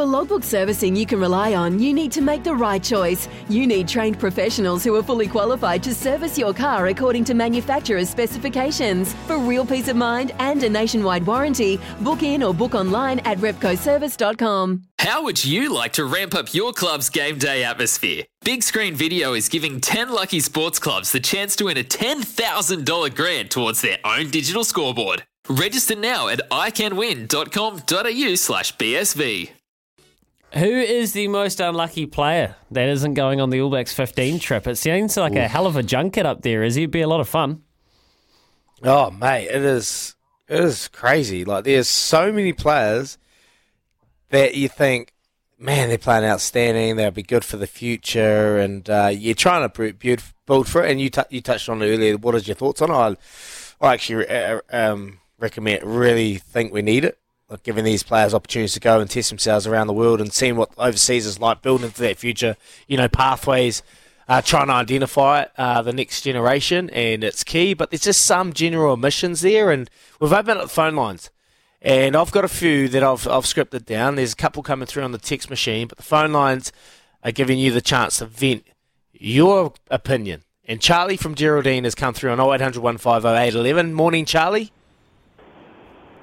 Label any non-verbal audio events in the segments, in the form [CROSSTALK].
For logbook servicing you can rely on, you need to make the right choice. You need trained professionals who are fully qualified to service your car according to manufacturer's specifications. For real peace of mind and a nationwide warranty, book in or book online at repcoservice.com. How would you like to ramp up your club's game day atmosphere? Big Screen Video is giving 10 lucky sports clubs the chance to win a $10,000 grant towards their own digital scoreboard. Register now at iCanWin.com.au slash BSV. Who is the most unlucky player that isn't going on the All Blacks 15 trip? It sounds like a hell of a junket up there, is it? It'd be a lot of fun. Oh, mate, it is. It is crazy. Like, there's so many players that you think, man, they're playing outstanding. They'll be good for the future, and uh, you're trying to build, build for it. And you t- you touched on it earlier. What is your thoughts on it? I, I actually uh, um, recommend, really think we need it like giving these players opportunities to go and test themselves around the world and seeing what overseas is like, building for that future, you know, pathways, uh, trying to identify uh, the next generation, and it's key. But there's just some general omissions there, and we've opened up the phone lines. And I've got a few that I've, I've scripted down. There's a couple coming through on the text machine, but the phone lines are giving you the chance to vent your opinion. And Charlie from Geraldine has come through on 0800 150 811. Morning, Charlie.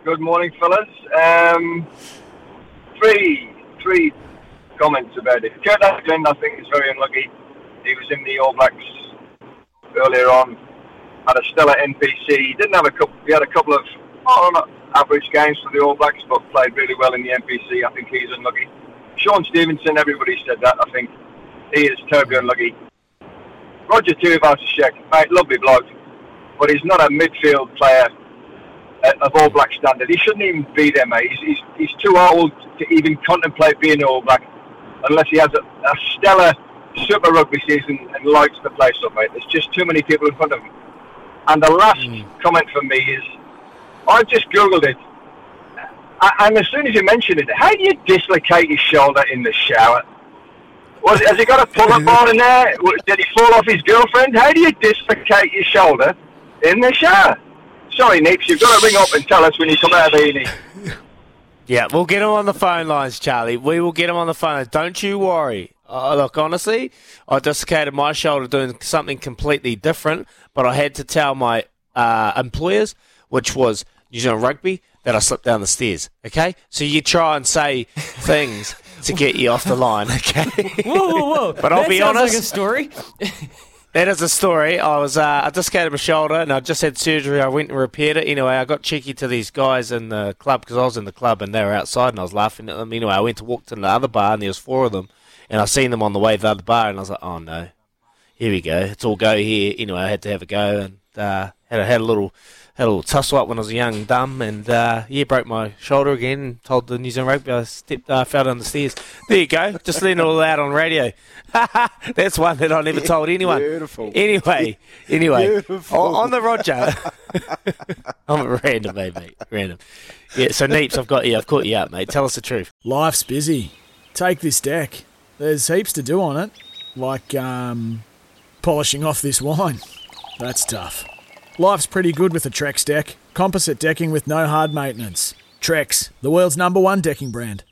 Good morning, fellas. Um, three, three comments about it. Kurt Ashton, I think, is very unlucky. He was in the All Blacks earlier on, had a stellar NPC. He didn't have a couple. He had a couple of oh, not average games for the All Blacks, but played really well in the NPC. I think he's unlucky. Shaun Stevenson, everybody said that. I think he is terribly unlucky. Roger Tuivasa-Sheck, mate, lovely bloke, but he's not a midfield player of All Black standard. He shouldn't even be there, mate. He's, he's, he's too old to even contemplate being an All Black unless he has a, a stellar Super Rugby season and likes to play so, mate. There's just too many people in front of him. And the last mm. comment from me is, I just googled it, and as soon as you mentioned it, how do you dislocate your shoulder in the shower? Was, has he got a pull-up [LAUGHS] bar in there? Did he fall off his girlfriend? How do you dislocate your shoulder in the shower? Sorry, Nips, you've got to ring up and tell us when you come out of the evening. [LAUGHS] Yeah, we'll get him on the phone lines, Charlie. We will get him on the phone. Don't you worry. Uh, look, honestly, I dislocated my shoulder doing something completely different, but I had to tell my uh, employers, which was New Zealand Rugby, that I slipped down the stairs. Okay, so you try and say [LAUGHS] things to get you off the line. Okay. whoa, whoa, whoa! [LAUGHS] But I'll that be honest. Like a story. That is a story. I was uh, I dislocated my shoulder and I just had surgery. I went and repaired it. Anyway, I got cheeky to these guys in the club because I was in the club and they were outside and I was laughing at them. Anyway, I went to walk to the other bar and there was four of them and I seen them on the way to the other bar and I was like, oh no, here we go. It's all go here. Anyway, I had to have a go and uh, had a, had a little had a little tussle up when I was young and dumb, and uh, yeah, broke my shoulder again. Told the New Zealand Rugby I stepped, uh, fell down the stairs. There you go, just letting it all out on radio. [LAUGHS] That's one that I never told anyone. Beautiful. Anyway, anyway, Beautiful. On, on the Roger, [LAUGHS] I'm a random, mate, mate, random. Yeah, so Neeps, I've got you. I've caught you up, mate. Tell us the truth. Life's busy. Take this deck. There's heaps to do on it, like um, polishing off this wine. That's tough. Life's pretty good with a Trex deck. Composite decking with no hard maintenance. Trex, the world's number one decking brand.